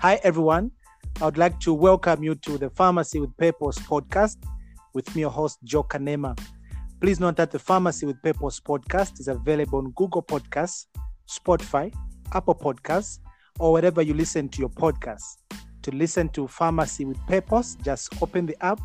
Hi, everyone. I would like to welcome you to the Pharmacy with Purpose podcast with me, your host, Joe Kanema. Please note that the Pharmacy with Purpose podcast is available on Google Podcasts, Spotify, Apple Podcasts, or wherever you listen to your podcasts. To listen to Pharmacy with Purpose, just open the app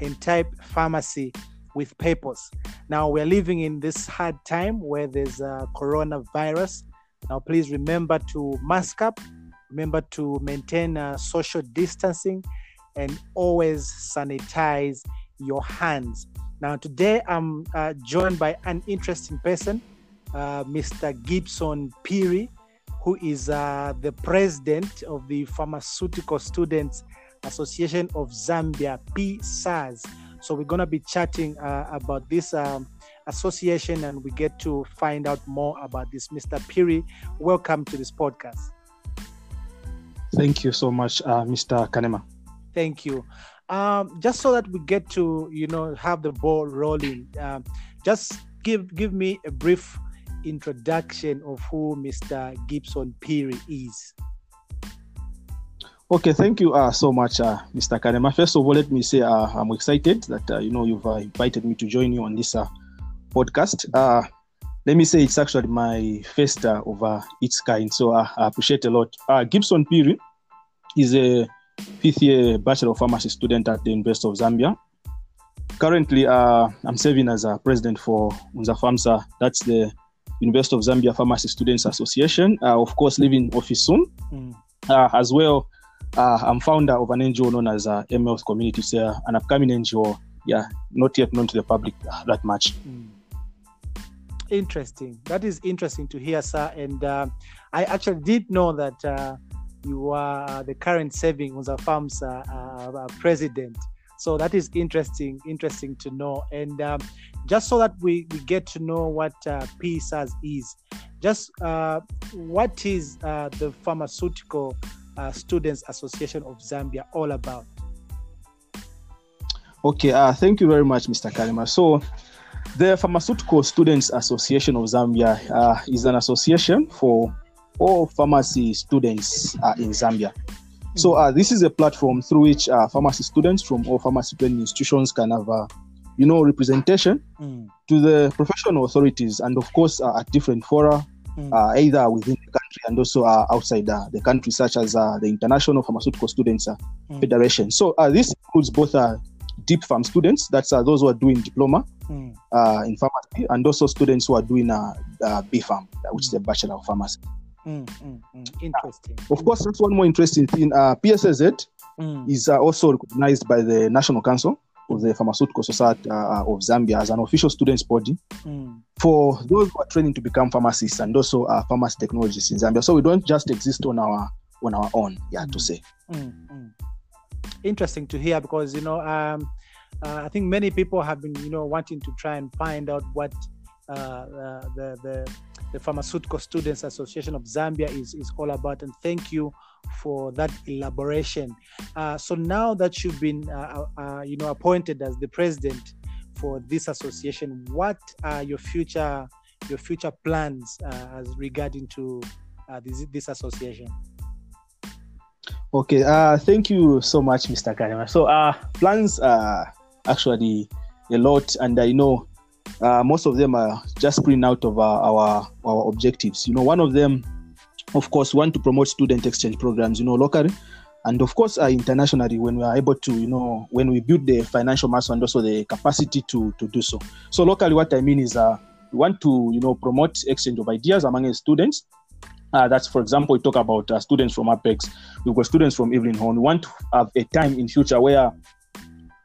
and type Pharmacy with Purpose. Now, we're living in this hard time where there's a coronavirus. Now, please remember to mask up, remember to maintain uh, social distancing, and always sanitize your hands. Now, today I'm uh, joined by an interesting person, uh, Mr. Gibson Phiri, who is uh, the president of the Pharmaceutical Students Association of Zambia, PSAZ. So, we're going to be chatting uh, about this um, association and we get to find out more about this. Mr. Phiri, welcome to this podcast. Thank you so much, uh, Mr. Kanema. Thank you um, just so that we get to you know have the ball rolling um, just give give me a brief introduction of who mr gibson Phiri is okay thank you uh, so much uh, mr kanema first of all let me say uh, i'm excited that uh, you know you've uh, invited me to join you on this uh, podcast let me say it's actually my first of its kind so i appreciate a lot gibson Phiri is a fifth year Bachelor of Pharmacy student at the University of Zambia. Currently, uh, I'm serving as a president for Unza FAMSA, that's the University of Zambia Pharmacy Students Association. Uh, of course, leaving office soon. Mm. Uh, as well, uh, I'm founder of an NGO known as uh, MLs Community, so an upcoming NGO, yeah, not yet known to the public uh, that much. Mm. Interesting. That is interesting to hear, sir. And uh, I actually did know that uh, you are the current serving Unza Farms uh, uh, president. So that is interesting, interesting to know. And um, just so that we, we get to know what uh, PSAZ is, just uh, what is uh, the Pharmaceutical uh, Students Association of Zambia all about? Okay, uh, thank you very much, Mr. Kalima. So, the Pharmaceutical Students Association of Zambia uh, is an association for all pharmacy students uh, in Zambia. So uh, this is a platform through which uh, pharmacy students from all pharmacy training institutions can have, uh, you know, representation mm. to the professional authorities, and of course uh, at different fora, mm. Uh, either within the country and also outside the country, such as the International Pharmaceutical Students mm. Federation. So this includes both DipPharm students, that's those who are doing diploma mm. in pharmacy, and also students who are doing uh, BPharm, which is a Bachelor of Pharmacy. Mm, mm. Interesting. Of course, that's one more interesting thing. Uh, PSAZ mm. is uh, also recognized by the National Council of the Pharmaceutical Society uh, of Zambia as an official students' body for those who are training to become pharmacists and also uh, pharmacy technologists in Zambia. So we don't just exist on our on our own, yeah, to say. Interesting to hear because you know um, uh, I think many people have been you know wanting to try and find out what uh, uh, the the the Pharmaceutical Students Association of Zambia is, is all about. And thank you for that elaboration. Uh, so now that you've been, uh, uh, you know, appointed as the president for this association, what are your future your future plans as regarding to this, this association? Okay, uh, thank you so much, Mr. Karima. So, plans are actually a lot, and I know uh, most of them are just printing out of our, our, our objectives. You know, one of them, of course, want to promote student exchange programs. You know, locally, and of course, uh, internationally when we are able to, you know, when we build the financial muscle and also the capacity to to do so. So locally, what I mean is, uh, we want to, you know, promote exchange of ideas among students. Uh, that's, for example, we talk about uh, students from Apex. We've got students from Evelyn Hone. We want to have a time in future where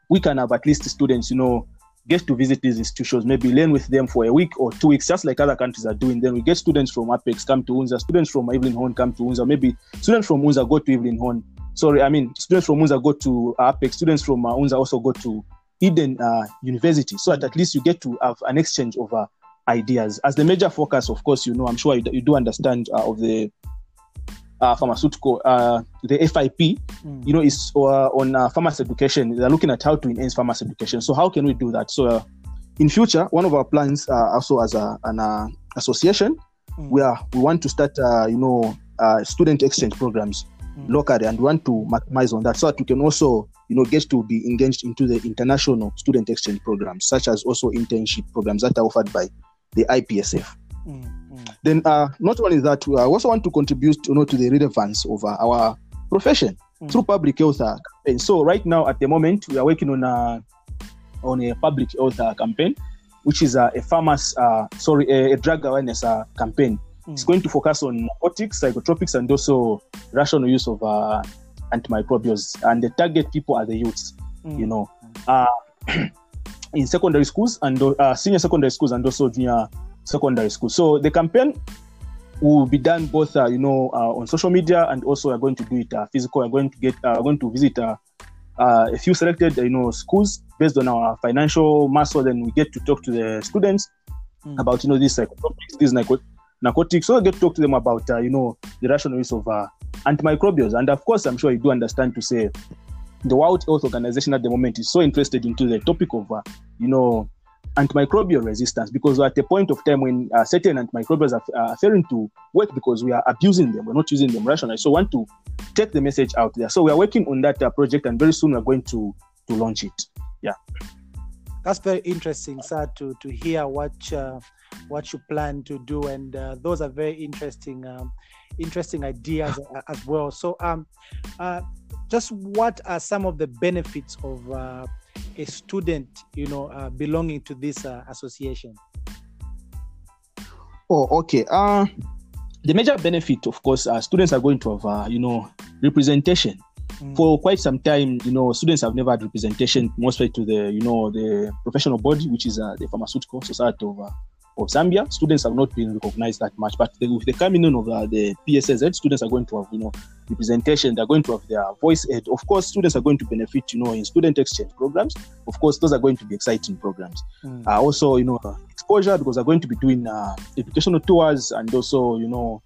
we can have at least students, you know, get to visit these institutions, maybe learn with them for a week or two weeks, just like other countries are doing. Then we get students from Apex come to Unza, students from Evelyn Hone come to Unza, maybe students from Unza go to Evelyn Hone. Sorry, I mean, students from Unza go to Apex, students from uh, Unza also go to Eden uh, University, so that at least you get to have an exchange of uh, ideas. As the major focus, of course, you know, I'm sure you, you do understand uh, of the uh, pharmaceutical, uh, the FIP, mm. you know, is uh, on uh, pharmacy education. They're looking at how to enhance pharmacy education. So how can we do that? So uh, in future, one of our plans, uh, also as a, an association, mm. where we want to start, you know, student exchange programs mm. locally and want to maximize on that so that we can also you know get to be engaged into the international student exchange programs such as also internship programs that are offered by the ipsf mm. then uh, not only that we also want to contribute you know to the relevance of uh, our profession mm. through public health uh, campaign so right now at the moment we are working on a on a public health uh, campaign which is uh, a farmers uh, sorry a, a drug awareness campaign Mm. It's going to focus on narcotics, psychotropics, and also rational use of uh, antimicrobials. And the target people are the youths, mm. you know, uh, in secondary schools and uh, senior secondary schools and also junior secondary schools. So the campaign will be done both, uh, you know, uh, on social media and also we're going to do it uh, physical. We're going to get, uh, we're going to visit uh, uh, a few selected, you know, schools based on our financial muscle. Then we get to talk to the students mm. about, you know, these psychotropics, these narcotics. So I get to talk to them about, uh, you know, the rational use of uh, antimicrobials. And of course, I'm sure you do understand to say the World Health Organization at the moment is so interested into the topic of, uh, you know, antimicrobial resistance because we're at the point of time when uh, certain antimicrobials are uh, failing to work because we are abusing them. We're not using them rationally. So we want to take the message out there. So we are working on that uh, project and very soon we're going to, to launch it. Yeah. That's very interesting, sir, to, to hear what uh, what you plan to do, and uh, those are very interesting, um, interesting ideas as well. So, um, uh, just what are some of the benefits of uh, a student, you know, uh, belonging to this uh, association? Oh, okay. Uh, the major benefit, of course, uh, students are going to have, uh, you know, representation. Mm. For quite some time, you know, students have never had representation, mostly to the, you know, the professional body, which is uh, the Pharmaceutical Society of uh, of Zambia, students have not been recognized that much. But the, with the coming in of uh, the PSSZ, students are going to have, you know, representation. They're going to have their voice. Ed. Of course, students are going to benefit, you know, in student exchange programs. Of course, those are going to be exciting programs. Mm. Uh, also, you know, exposure because they're going to be doing uh, educational tours and also, you know,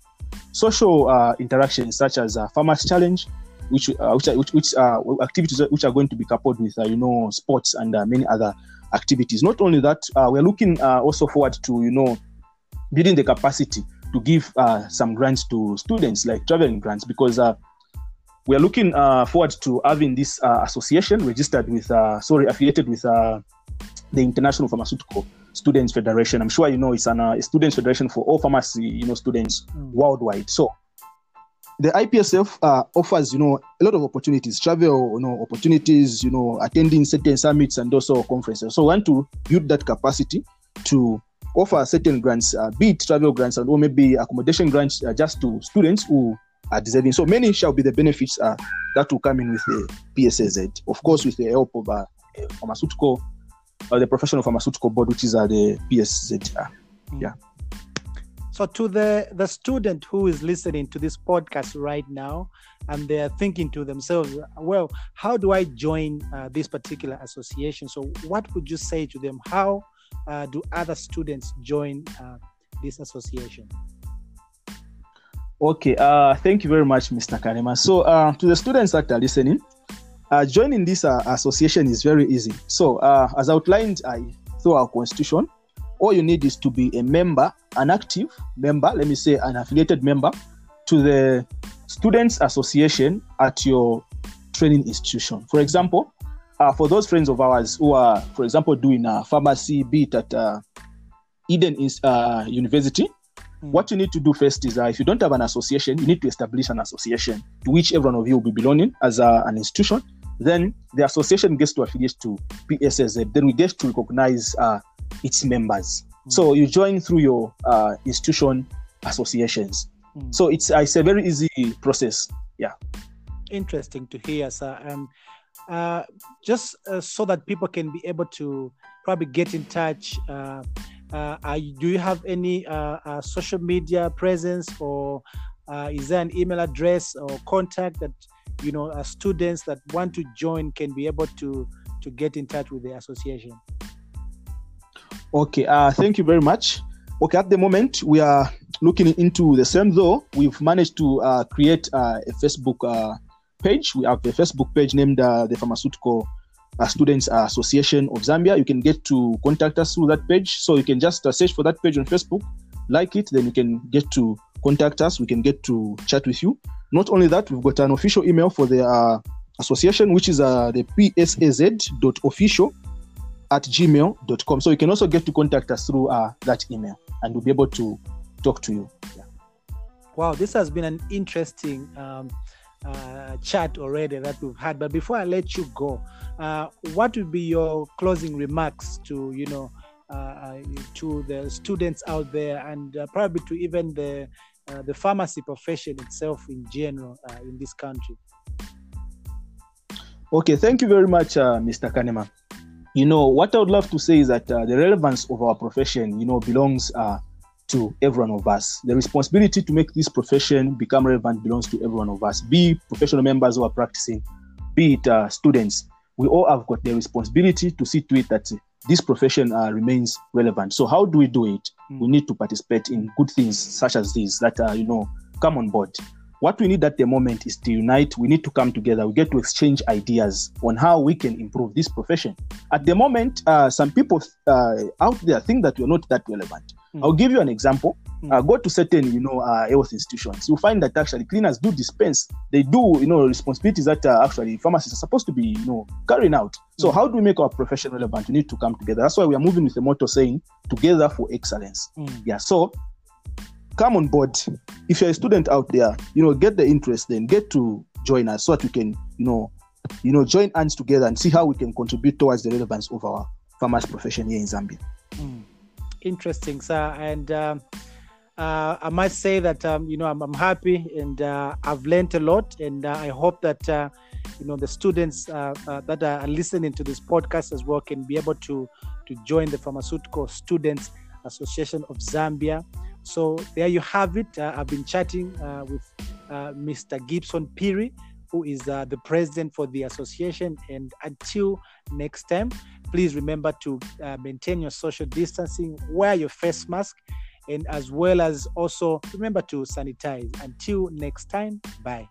social uh, interactions such as uh, farmers challenge. Which, uh, which, which, which uh, activities which are going to be coupled with you know sports and many other activities. Not only that, uh, we're looking uh, also forward to, you know, building the capacity to give uh, some grants to students, like traveling grants, because uh, we're looking uh, forward to having this uh, association registered with, sorry, affiliated with the International Pharmaceutical Students Federation. I'm sure you know it's an, a students federation for all pharmacy, you know, students mm. worldwide. So the IPSF uh, offers, you know, a lot of opportunities, travel, you know, opportunities, you know, attending certain summits and also conferences. So, we want to build that capacity to offer certain grants, uh, be it travel grants and or maybe accommodation grants, uh, just to students who are deserving. So, many shall be the benefits uh, that will come in with the PSSZ, of course, with the help of uh, pharmaceutical, uh, the professional pharmaceutical board, which is uh, the PSZ. Uh, yeah. So to the the student who is listening to this podcast right now, and they are thinking to themselves, well, how do I join uh, this particular association? So what would you say to them? How uh, do other students join uh, this association? Okay, uh, thank you very much, Mr. Karema. So uh, to the students that are listening, uh, joining this association is very easy. So as outlined I, through our constitution, all you need is to be a member, an active member, let me say an affiliated member to the Students Association at your training institution. For example, uh, for those friends of ours who are, for example, doing a pharmacy, be it at uh, Eden uh, University, mm. what you need to do first is uh, if you don't have an association, you need to establish an association to which every one of you will be belonging as uh, an institution. Then the association gets to affiliate to PSSZ. Then we get to recognize uh, its members. Mm. So you join through your uh, institution associations. Mm. So it's uh, it's a very easy process. Yeah. Interesting to hear, sir. And uh, just uh, so that people can be able to probably get in touch. Uh, uh, do you have any social media presence, or is there an email address or contact that you know students that want to join can be able to to get in touch with the association? Okay, uh, thank you very much. Okay, at the moment we are looking into the same though. We've managed to uh, create uh, a Facebook uh, page. We have a Facebook page named uh, the Pharmaceutical uh, Students Association of Zambia. You can get to contact us through that page. So you can just search for that page on Facebook, like it, then you can get to contact us. We can get to chat with you. Not only that, we've got an official email for the uh, association, which is uh, the psaz.official at gmail.com. So you can also get to contact us through uh, that email and we'll be able to talk to you. Yeah. Wow, this has been an interesting um, uh, chat already that we've had. But before I let you go, uh, what would be your closing remarks to, you know, uh, to the students out there and uh, probably to even the uh, the pharmacy profession itself in general uh, in this country. Okay, thank you very much, uh, Mr. Kanema. You know, what I would love to say is that uh, the relevance of our profession, you know, belongs uh, to every one of us. The responsibility to make this profession become relevant belongs to every one of us, be professional members who are practicing, be it students. We all have got the responsibility to see to it that this profession uh, remains relevant. So how do we do it? Mm. We need to participate in good things such as these that uh, you know come on board. What we need at the moment is to unite. We need to come together. We get to exchange ideas on how we can improve this profession. At the moment, uh, some people uh, out there think that we're not that relevant. Mm. I'll give you an example. Mm. Uh, go to certain, you know, uh, health institutions. You find that actually cleaners do dispense. They do, you know, responsibilities that uh, actually pharmacists are supposed to be, you know, carrying out. So mm. how do we make our profession relevant? We need to come together. That's why we are moving with the motto saying "Together for excellence." Mm. Yeah. So come on board. If you're a student out there, you know, get the interest. Then get to join us so that we can, you know, you know, join hands together and see how we can contribute towards the relevance of our farmers profession here in Zambia. Mm interesting, sir. And um, uh, I must say that um, you know I'm, I'm happy and uh, I've learned a lot, and uh, I hope that uh, you know the students uh, uh, that are listening to this podcast as well can be able to to join the Pharmaceutical Students Association of Zambia. So there you have it. Uh, I've been chatting uh, with uh, Mr. Gibson Phiri, who is the president for the association. And until next time, please remember to uh, maintain your social distancing, wear your face mask, and as well as also remember to sanitize. Until next time, bye.